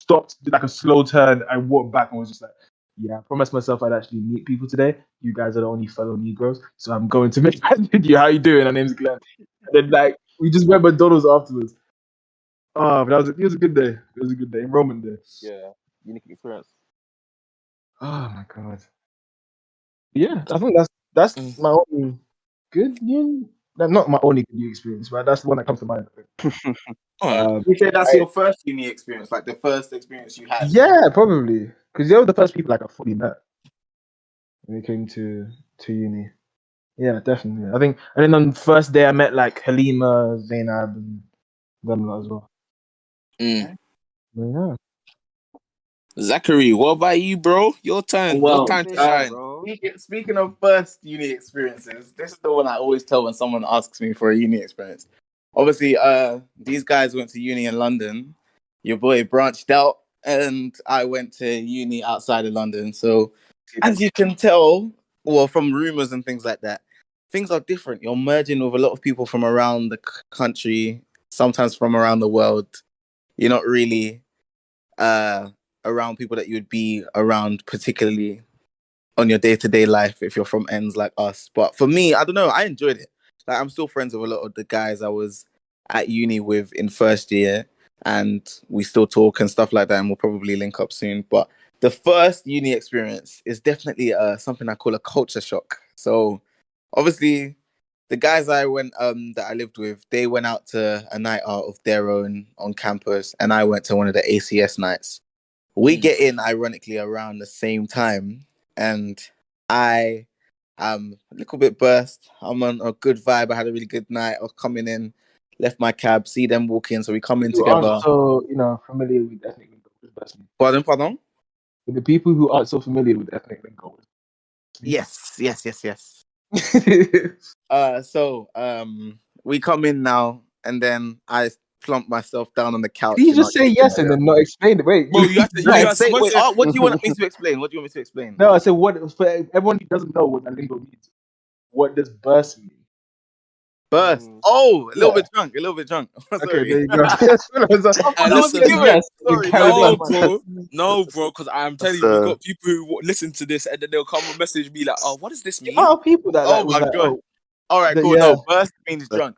stopped, did like a slow turn. I walked back and was just like, yeah, I promised myself I'd actually meet people today. You guys are the only fellow Negroes, so I'm going to make you. How you doing? My name's Glenn. And then like we just went McDonald's afterwards. Oh, but that was a, it was a good day. It was a good day. Enrollment day. Yeah, unique experience. Oh my god. Yeah, I think that's that's Mm. my only good Not my only uni experience, but that's the one that comes to mind. Alright. Um, You say that's your first uni experience, like the first experience you had. Yeah, probably because they were the first people like I fully met when it came to to uni. Yeah, definitely. I think, and then on the first day I met like Halima, Zainab, and them as well. Mm. But yeah, Zachary, what about you, bro? Your turn. Well, Your time to shine. bro. Speaking, speaking of first uni experiences, this is the one I always tell when someone asks me for a uni experience. Obviously, uh, these guys went to uni in London. Your boy branched out, and I went to uni outside of London. So, as you can tell, well, from rumors and things like that, things are different. You're merging with a lot of people from around the country, sometimes from around the world. You're not really uh, around people that you would be around, particularly on your day to day life if you're from ends like us. But for me, I don't know. I enjoyed it. Like I'm still friends with a lot of the guys I was at uni with in first year, and we still talk and stuff like that. And we'll probably link up soon. But the first uni experience is definitely uh, something I call a culture shock. So obviously, the guys I went um that I lived with, they went out to a night out of their own on campus, and I went to one of the ACS nights. We Mm. get in ironically around the same time, and I am a little bit burst. I'm on a good vibe. I had a really good night. I was coming in, left my cab, see them walk in, so we come in aren't together. so you know familiar with ethnic lingo. Pardon, pardon. With the people who aren't so familiar with ethnic lingo. Yes, yes, yes, yes. Uh, so um, we come in now, and then I plump myself down on the couch. Did you just say yes and then not explain it? Wait, Bro, you have to. You Right, have say- wait, what do you want me to explain? What do you want me to explain? No, I said what for everyone who doesn't know what that lingo means. What does burst mean? Burst. Mm. Oh, a little Yeah. bit drunk. A little bit drunk. Okay, there you go. Yes, I was like, I was listen, thinking yes. sorry, no, bro. No, bro, because I'm telling you, we uh, got people who listen to this and then they'll come and message me like, "Oh, what does this mean?" amount of people that Oh like, was my like, God. oh, All right, The- cool. yeah. No, burst means drunk.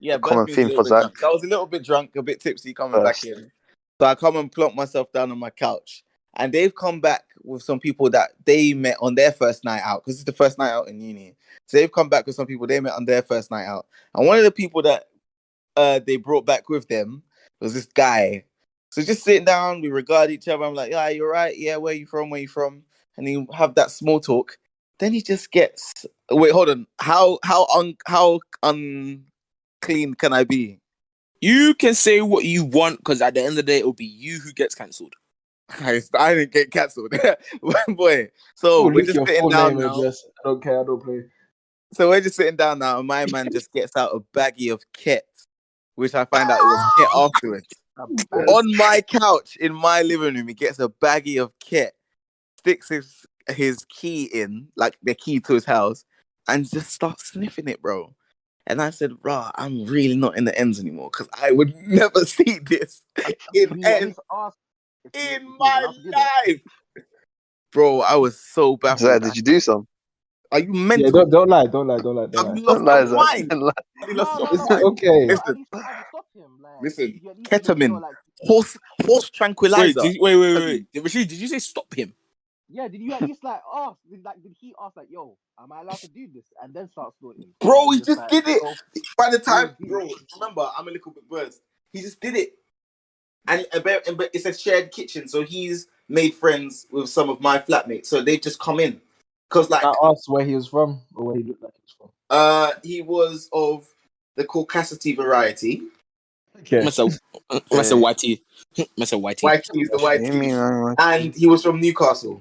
Yeah, common theme for Zach. drunk. I was a little bit drunk, a bit tipsy coming Burst. back in. So I come and plonk myself down on my couch. And they've come back with some people that they met on their first night out because it's the first night out in uni. So they've come back with some people they met on their first night out. And one of the people that uh, they brought back with them was this guy. So just sitting down, we regard each other. I'm like, yeah, you're right. Yeah, where you from? Where you from? And you have that small talk. Then he just gets wait, hold on. How how un how unclean can I be? You can say what you want because at the end of the day, it'll be you who gets cancelled. I, I didn't get cancelled. Boy. So oh, we're just sitting down now. address. I don't care. I don't play. So we're just sitting down now, and my man just gets out a baggie of Ket, which I find out it was Ket afterwards. On my couch in my living room, he gets a baggie of Ket, sticks his his key in, like the key to his house, and just starts sniffing it, bro. And I said, "Rah, I'm really not in the ends anymore because I would never see this in Can you at ends least ask if you- if in my allowed to do that? life." Bro, I was so baffled. Zach, did you do some? Are you Yeah, mental? don't don't lie. Don't lie. Don't lie. Don't Have lie. lost Don't lie, your Don't lie. No, no, no, It's mind? no. okay. Listen. at least try to stop him. Like, Listen, you at least make sure, ketamine. like, Horse, horse Wait, tranquilizer. did, wait, wait, wait, wait. Rashid, did you say stop him? Yeah, did you at least like ask? Did, like, did he ask like, "Yo, am I allowed to do this?" And then start snorting? Bro, he was just like, did it. "Oh, By the time, bro, remember, I'm a little bit buzzed. He just did it, and a bit- and but it's a shared kitchen, so he's made friends with some of my flatmates, so they just come in. Cause like, I asked where he was from or where he looked like he was from. uh, he was of the Caucasity variety. Okay. Mr. Mr. Whitey. Mr. Whitey. White, he's the white, You mean, uh, and he was from Newcastle.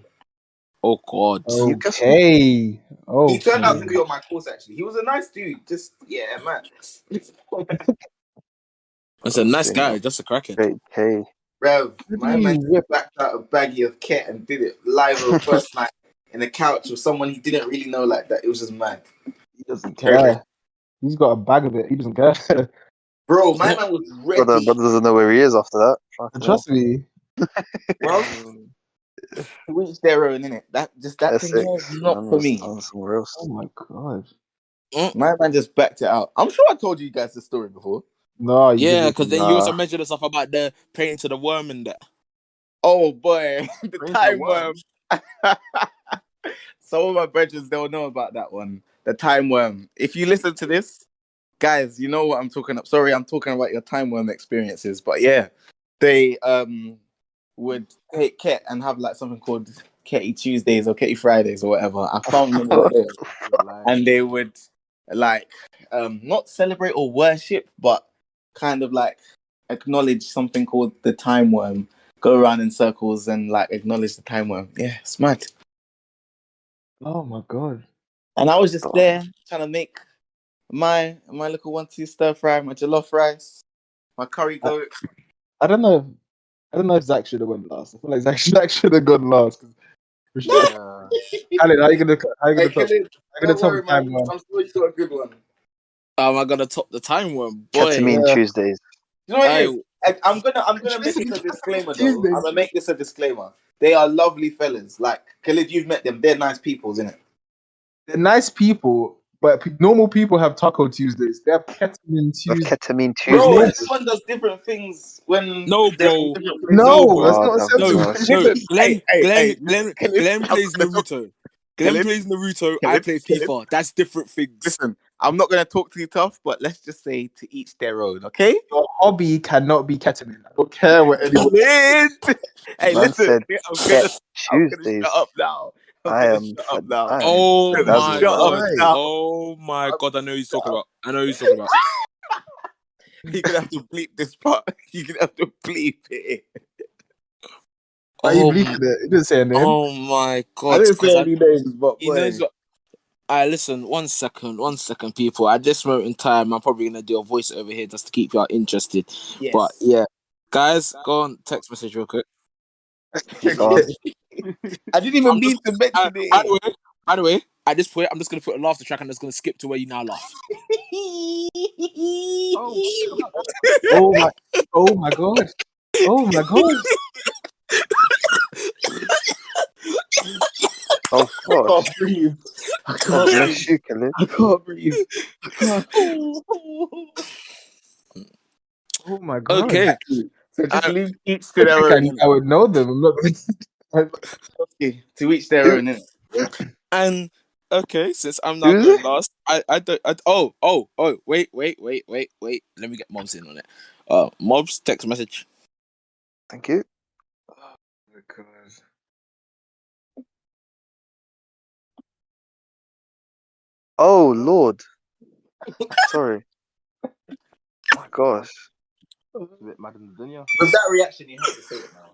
Oh God. Newcastle. Okay. Oh, He turned out to be on my course actually. He was a nice dude. Just yeah, man. That's a nice guy. Just a crackhead. Great K. Rev, my man whip- backed out a baggie of kit and did it live on the first night in a couch with someone he didn't really know like that. It was just mad. He doesn't care. He's got a bag of it. He doesn't care. Bro, my man was uh, ready. Brother, brother doesn't know where he is after that. Trust me, Bro, to each their own, innit? That just that That's thing it. there is not Man for me. somewhere else. oh my god. My man just backed it out. I'm sure I told you guys the story before. No, you Yeah, because then you also mentioned the stuff about the praying to the worm and that. Oh boy, the Prince time of worm. Some of my brethren they'll know about that one. The time worm. If you listen to this, guys, you know what I'm talking about. Sorry, I'm talking about your time worm experiences. But yeah, they um would take Ket and have like something called Ketty Tuesdays or Ketty Fridays or whatever. I can't remember what it is. Like, and they would like um not celebrate or worship but kind of like acknowledge something called the time worm go around in circles and like acknowledge the time worm yeah it's mad Oh my god. and i was just Oh. there trying to make my my little one two stir fry my jollof rice my curry goat I don't know. If, I don't know if Zach should have went last. I feel like Zach, Zach should have gone last. 'cause we should- yeah. Khaled, how you gonna how you gonna top, Khalid, how you gonna don't top worry, the time man. one? i'm sure you got a good one Am I gonna top the time worm? Boy. Ketamine Yeah. Tuesdays. you know what I, is? I, I'm gonna I'm gonna make this a disclaimer though. I'm gonna make this a disclaimer. They are lovely fellas. Like Khalid, you've met them. They're nice people, isn't it? They're nice people, but pe- normal people have Taco Tuesdays. They have ketamine Tuesdays. Ketamine Bro, Tuesdays. everyone does different things when No, bro. in different places. No, No, that's bro. not acceptable. no, gosh. no. Listen, Glenn, hey, hey, Glenn, hey, Glenn, Khalid, Glenn plays Naruto. Glenn Khalid, plays Naruto. I play Khalid. FIFA. That's different things. Listen, I'm not gonna talk too tough, but let's just say to each their own, okay? Your hobby cannot be ketamine. I don't care what anyone. Khalid! hey, Man listen, said I'm gonna, I'm gonna Tuesdays. shut up now. I'm I shut now. I am Oh my shut god. Oh my god. I know who he's talking about. I know who he's talking about. You're gonna have to bleep this part. You're gonna have to bleep it. Why you Oh, bleeping it? It didn't say a name. oh my god! I god. didn't 'cause say I- any names, but He boy. knows what. I listen. One second, one second, people. At this moment in time, I'm probably gonna do a voice over here just to keep y'all interested. Yes. But yeah, guys, go on text message real quick. God. I didn't even mean to mention Uh, it. by the way, by the way, at this point, I'm just gonna put a laughter track and just gonna skip to where you now laugh. Oh my! Oh my god! Oh my god! Oh, I God. can't breathe. I can't breathe. you, I can't breathe. I can't. Oh my god! Okay, So just Uh, leave each to I their own. I, I would know them. I'm not. Okay, to each their own. innit? and okay, since I'm not Is going it? last, I I don't. I, oh oh oh wait wait wait wait wait. Let me get Mobs in on it. Uh, Mobs text message. Thank you. Oh, Lord. Sorry. my gosh. It's a bit mad in the dunya. With that reaction, you have to say it now.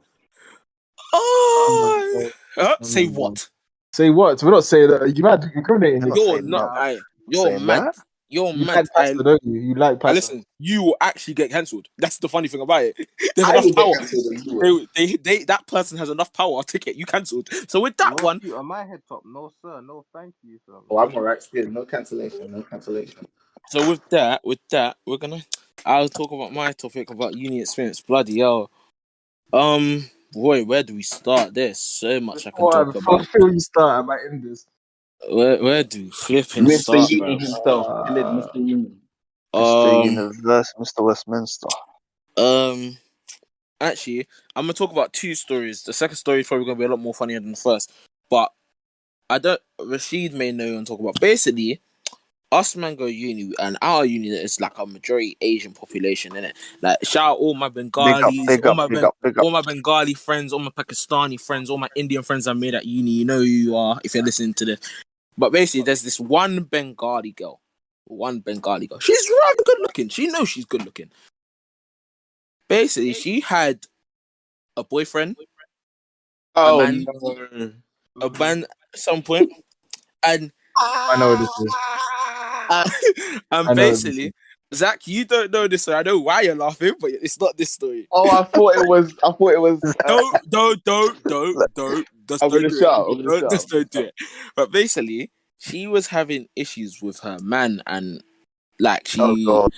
Oh, uh, say Oh my what? Say what? We're not saying that. You mad? You're incriminating Not You're saying not. that. I, you're Saying mad. that? You're You mad. like I, pasta, don't you? You like I pasta. listen. You will actually get cancelled. That's the funny thing about it. There's I enough power. cancelled and you will. They, they, they, that person has enough power to get you cancelled. So with that no one, shoot on my head top. No sir. No thank you, sir. Oh, I'm alright still. No cancellation. No cancellation. so with that, with that, we're gonna. I'll talk about my topic about uni experience. Bloody hell. Um, boy, where do we start? There's so much I can Before, talk before about. before you start, I might end this. Where, where do we flipping Mr. start, Uni bro? himself. Uh, Mr. Uni. Mr. Um, Universe, Mr. Westminster. Um, actually, I'm gonna talk about two stories. The second story is probably gonna be a lot more funnier than the first, but I don't. Rashid may know and talk about. Basically, us man go uni, and our uni is like a majority Asian population, in it. Like shout out all my Big up, Bengalis, big all my big ben- up, big up. all my Bengali friends, all my Pakistani friends, all my Indian friends I made at uni. You know who you are if you're listening to this. But basically, there's this one Bengali girl, one Bengali girl. She's rather good looking. She knows she's good looking. Basically, she had a boyfriend. Oh man- no. a band at some point, and I know what this is. Uh, and I know this basically, Zach, you don't know this story. I know why you're laughing, but it's not this story. Oh, I thought it was. I thought it was. Don't, don't, don't, don't, don't. Just I'm don't gonna do shout, it. I'm gonna Don't, just don't do it. But basically, she was having issues with her man, and like she, Oh God.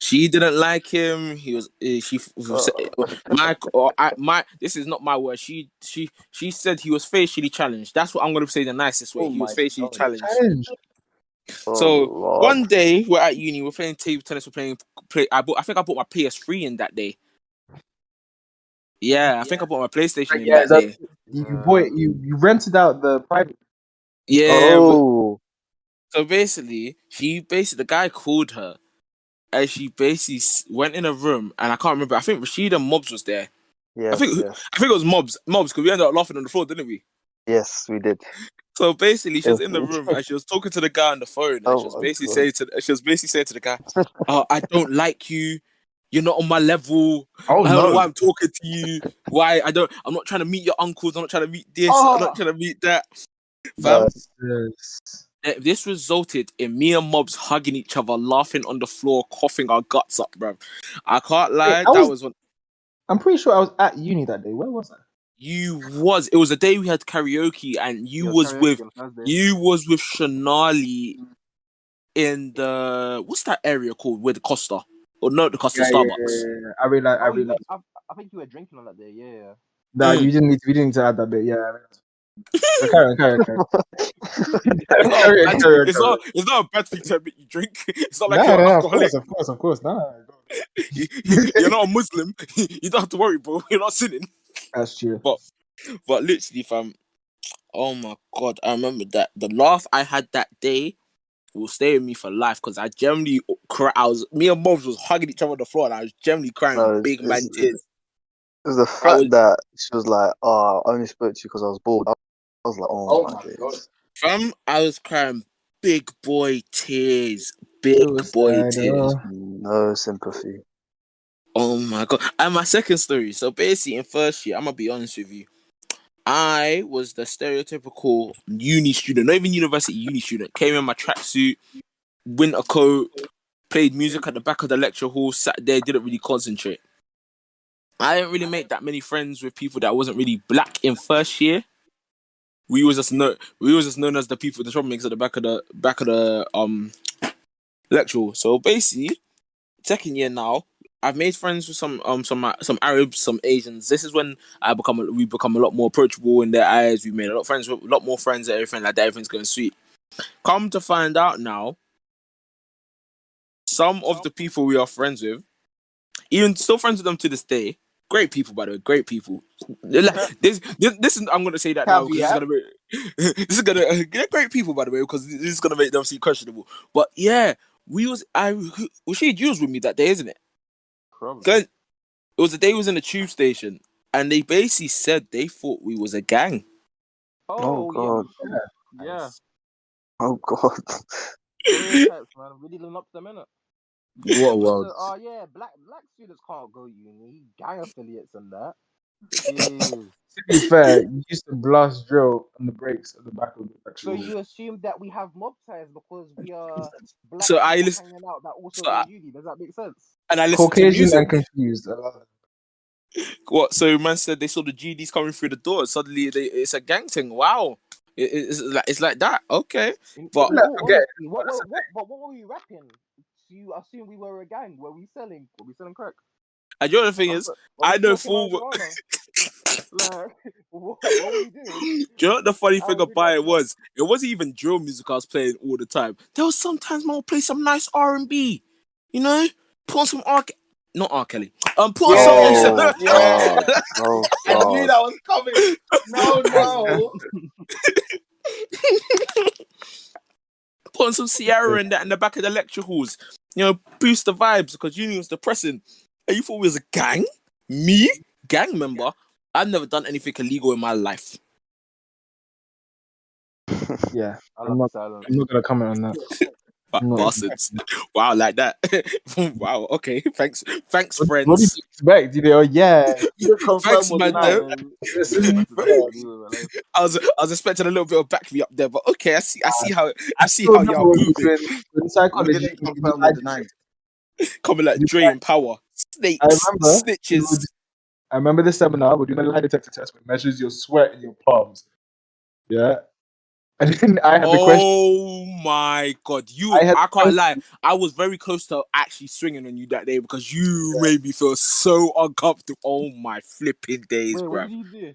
she didn't like him. He was, uh, she, my, or I, my. This is not my word. She, she, she said he was facially challenged. That's what I'm gonna say the nicest way. Oh he was facially God. challenged. Challenge. Oh, So Lord. one day we're at uni, we're playing table tennis, we're playing play. I bought, I think I bought my PS3 in that day. Yeah, I think I bought my PlayStation in Yeah, that that- day. You, you boy, you you rented out the private. Yeah. but- Oh. so basically, she basically the guy called her, and she basically went in a room, and I can't remember. I think Rashida Mobs was there. Yes. think- yes. I think it was Mobs, Mobs, because we ended up laughing on the floor, didn't we? Yes, we did. So basically, she was in the room and she was talking to the guy on the phone, and Oh, she was basically God. saying to she was basically saying to the guy, oh, "I don't like you. You're not on my level. Oh I don't know why I'm talking to you. Why I don't. I'm not trying to meet your uncles. I'm not trying to meet this. Oh. I'm not trying to meet that. Fam, No. Yes. eh, this resulted in me and Mobs hugging each other, laughing on the floor, coughing our guts up, bro. I can't lie. I that was- was when I'm pretty sure I was at uni that day. Where was I? You was. It was the day we had karaoke, and you Yeah, was karaoke with on you was with Shanali in the what's that area called? Where the Costa or no, the Costa Yeah, yeah, Starbucks. yeah, yeah, yeah. I realized. I Oh, you realized. were- I, I think you were drinking on that day. Yeah, yeah. Nah, Mm. you didn't need. To, we didn't need to add that bit. Yeah. I realized. But carry on, carry on, carry on. It's not, a bad thing. it's not. It's not a bad thing to admit you drink. It's not like Nah, you're an nah, of course, of course, of course. Nah, You- You're not a Muslim. You don't have to worry, bro. You're not sinning. That's true. But but literally, fam. Oh my god, I remember that. The laugh I had that day will stay with me for life because I generally cry. I was me and Mobs was hugging each other on the floor, and I was generally crying No, big man tears. It was the fact was- that she was like, "Oh, I only spoke to you because I was bored." I was like, "Oh, Oh my, my. God. Fam, I was crying big boy tears, big boy tears. No sympathy. Oh my god! And my second story. So basically, in first year, I'm gonna be honest with you. I was the stereotypical uni student, not even university uni student. Came in my tracksuit, winter coat, played music at the back of the lecture hall, sat there, didn't really concentrate. I didn't really make that many friends with people that wasn't really black in first year. We was just know we was just known as the people, the troublemakers at the back of the back of the um lecture hall. So basically, second year now, I've made friends with some um some some Arabs, some Asians. This is when I become a, we become a lot more approachable in their eyes. We made a lot of friends a lot more friends and everything like that. Everything's going sweet. Come to find out now, some of the people we are friends with, even still friends with them to this day. Great people, by the way. Great people. This this, this is I'm gonna say that now because this is gonna be this is gonna they're great people, by the way, because this is gonna make them seem questionable. But yeah, we was I was she you was with me that day, isn't it? Probably. Cause it was the day we was in the tube station, and they basically said they thought we was a gang. Oh, oh God. Yeah. Yeah. Oh God. Stereotypes, man. Really living up to them, innit? What a world. So, oh uh, yeah, black black students can't go uni. Gang affiliates and that. Jeez. Mm. To be fair, you used to blast drill on the brakes at the back of the so lecture. you assume that we have mob ties because we are black So I listen- hanging out that also so I- uni. Does that make sense? And I listened to Caucasian music. and confused. I love it. What? So man said they saw the GDs coming through the door. Suddenly they, it's a gang thing. Wow. It, it's like it's like that. Okay. But- in Look, all okay, honesty, what, what, what, but what were we rapping? So you assume we were a gang? Were we selling? Were we selling crack? And you know the thing is, Were I know full. well- like, what, what were doing? Do you know what the funny thing really about it was? It wasn't even drill music I was playing all the time. There was sometimes I would play some nice R and B. You know, put on some R. Ke- Not R. Kelly. Um, put on Yeah. some. Oh Yeah. God. Oh I knew that was coming. No, no. put on some Ciara in that in the back of the lecture halls. You know, boost the vibes because uni was depressing. And you thought we was a gang? Me? Gang member? I've never done anything illegal in my life. Yeah, I I'm not- I'm not gonna comment on that. Bastards. Wow, like that. wow. Okay. Thanks. Thanks, What, friends. what did you expect? You know, yeah. You Thanks, man, deny. though. Listen, I was I was expecting a little bit of back me up there, but okay, I see I see how I see how y'all moving. between- in You psychology, confirm or deny. Coming like You Dre and Power. Snakes, I remember you snitches. would- I remember the seminar. We're doing a lie detector test, which measures your sweat in your palms. Yeah, and then I had the question. Oh my god, you! I I, can't question- lie. I was very close to actually swinging on you that day because you made me feel so uncomfortable. Oh my flipping days, Wait, bro. what did you do?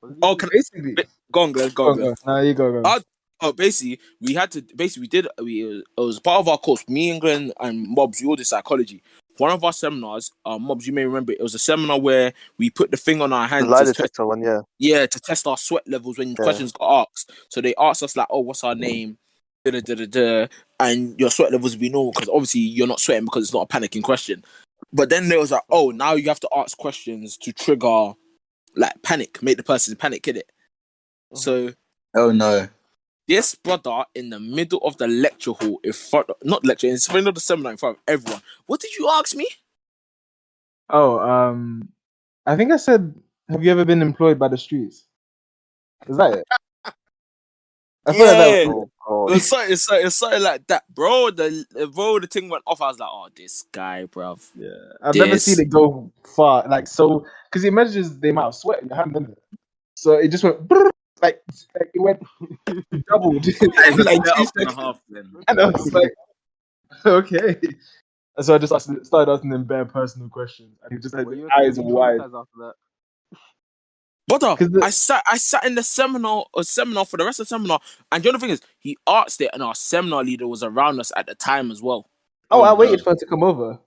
What did you Oh, do? can Basically, Go on, Glenn. Go go, on, Glenn. go. Now you go, go. Uh, Oh, basically, we had to. Basically, we did. We it was part of our course. Me and Glenn and Mobs, we all did psychology. One of our seminars, uh, Mobs, you may remember, it was a seminar where we put the thing on our The hands lie to test detector one, yeah. Yeah, to test our sweat levels when Yeah. questions got asked. So they asked us like, "Oh, what's our name?" Da da da da da, and your sweat levels will be normal because obviously you're not sweating because it's not a panicking question. But then there was like, "Oh, now you have to ask questions to trigger like panic, make the person panic in it." So Oh no. This brother in the middle of the lecture hall, in front, not lecture, in front of the seminar, in front of everyone. What did you ask me? Oh, um, I think I said, "Have you ever been employed by the streets?" Is that it? I feel like that Yeah. was Oh, It's something, it's something, it's something like that, bro. The the- bro, the thing went off. I was like, "Oh, this guy, bro." Yeah, I've never seen it go far, like so, because it measures the amount of sweat in your hand, doesn't it? So it just went brrr, like, like it went doubled. in like two seconds. half then. And I was like, okay. And so I just asked, started asking them bare personal questions, and he just had Were you eyes wide. traumatized after that? Brother, 'Cause the- I sat I sat in the seminar a seminar for the rest of the seminar, and the other thing is he asked it, and our seminar leader was around us at the time as well. Oh, I Oh, waited no. for her to come over.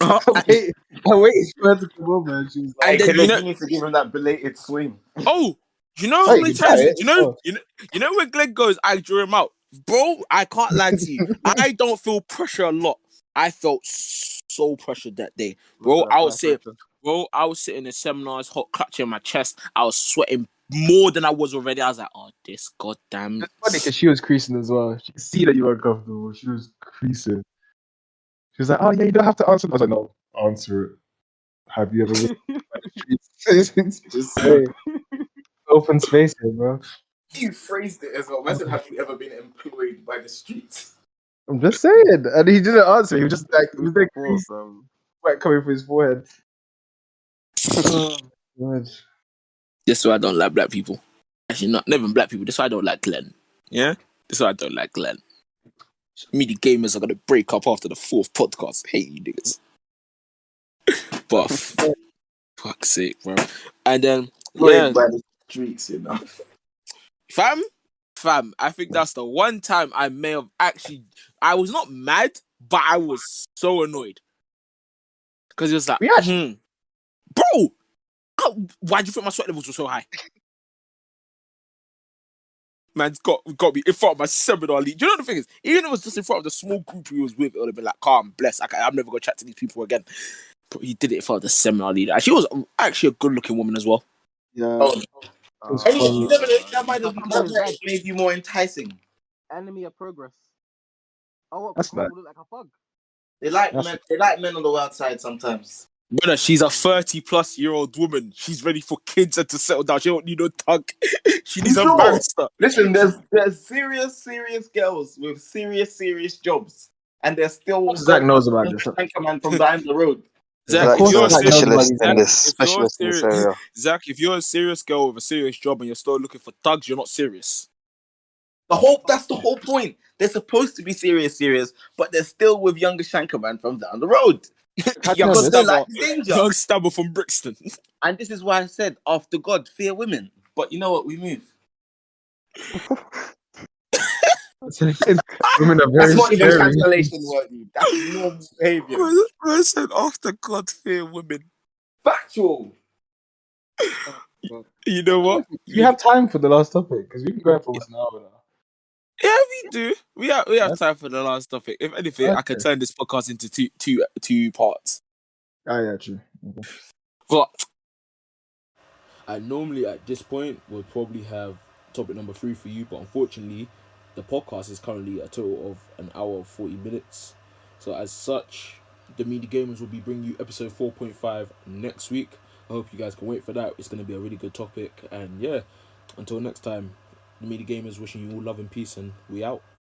I waited, I waited for her to come over, and she was And then, Hey, you you, know- need to give him that belated swing. oh, you know how many times you know Oh. you know you know when Glenn goes, I drew him out, bro. I can't lie to you. I don't feel pressure a lot. I felt so pressured that day, bro. Look at that I was first saying, question. bro, I was sitting in seminars, hot clutching my chest. I was sweating more than I was already. I was like, oh, this goddamn. It's funny because she was creasing as well. She could see that you were uncomfortable. She was creasing. She was like, "Oh yeah, you don't have to answer." I was like, "No, answer it. Have you ever been by the streets?" Just say open space here, bro. You phrased it as well. Imagine have you ever been employed by the streets? I'm just saying, and he didn't answer. He was just like, it was like Poor, crease um, sweat coming from his forehead. God. This is why I don't like black people. Actually, not never black people. This is why I don't like Glenn. Yeah, this is why I don't like Glenn. Me, the gamers are gonna break up after the fourth podcast. Hate you niggas. But f- fuck's sake, bro. And then Employed yeah, by the streets, you know. fam, fam. I think that's the one time I may have actually. I was not mad, but I was so annoyed because it was like, We actually- hmm. bro. how- Why do you think my sweat levels were so high? Man's got got me in front of my seminar lead. You know the thing is, even if it was just in front of the small group he was with, it would have been like, calm, bless. I, I'm never gonna chat to these people again. But he did it in front of the seminar leader. And she was actually a good looking woman as well. Yeah. Oh, was and you funny. never know, that might have How that might have made you more enticing. enemy of progress. Oh, what? That's Cole nice. look like a bug. They like That's- men. They like men on the wild side sometimes. Brother, she's a 30 plus year old woman. She's ready for kids and to settle down. She don't need no tug. she needs a Sure. barrister. Listen, there's there's serious serious girls with serious serious jobs, and they're still Zach knows about this. Anchor man from down the road. Zach, Of Zach, if you're, you're a a Zach serious, specialist in this, If you're specialist in this serious- area. Zach, if you're a serious girl with a serious job and you're still looking for thugs, you're not serious. The whole that's the whole point. They're supposed to be serious, serious, but they're still with younger shanker man from down the road young, because they stabber, like danger. young stabber from Brixton. And this is why I said, after God, fear women. But you know what? We move. Women are very That's not even scary. cancellation worthy. That's normal behavior. I said, after God, fear women. Factual. You know what? You have time for the last topic because we've been going for almost an hour now. Yeah, we do. We have we have time for the last topic. If anything, I can turn this podcast into two two two parts. Ah, yeah, true. But I normally at this point we'll probably have topic number three for you, but unfortunately, the podcast is currently a total of an hour and 40 minutes. So, as such, the Medi Gamers will be bringing you episode 4.5 next week. I hope you guys can wait for that. It's going to be a really good topic. And yeah, until next time, the Medi Gamers wishing you all love and peace, and we out.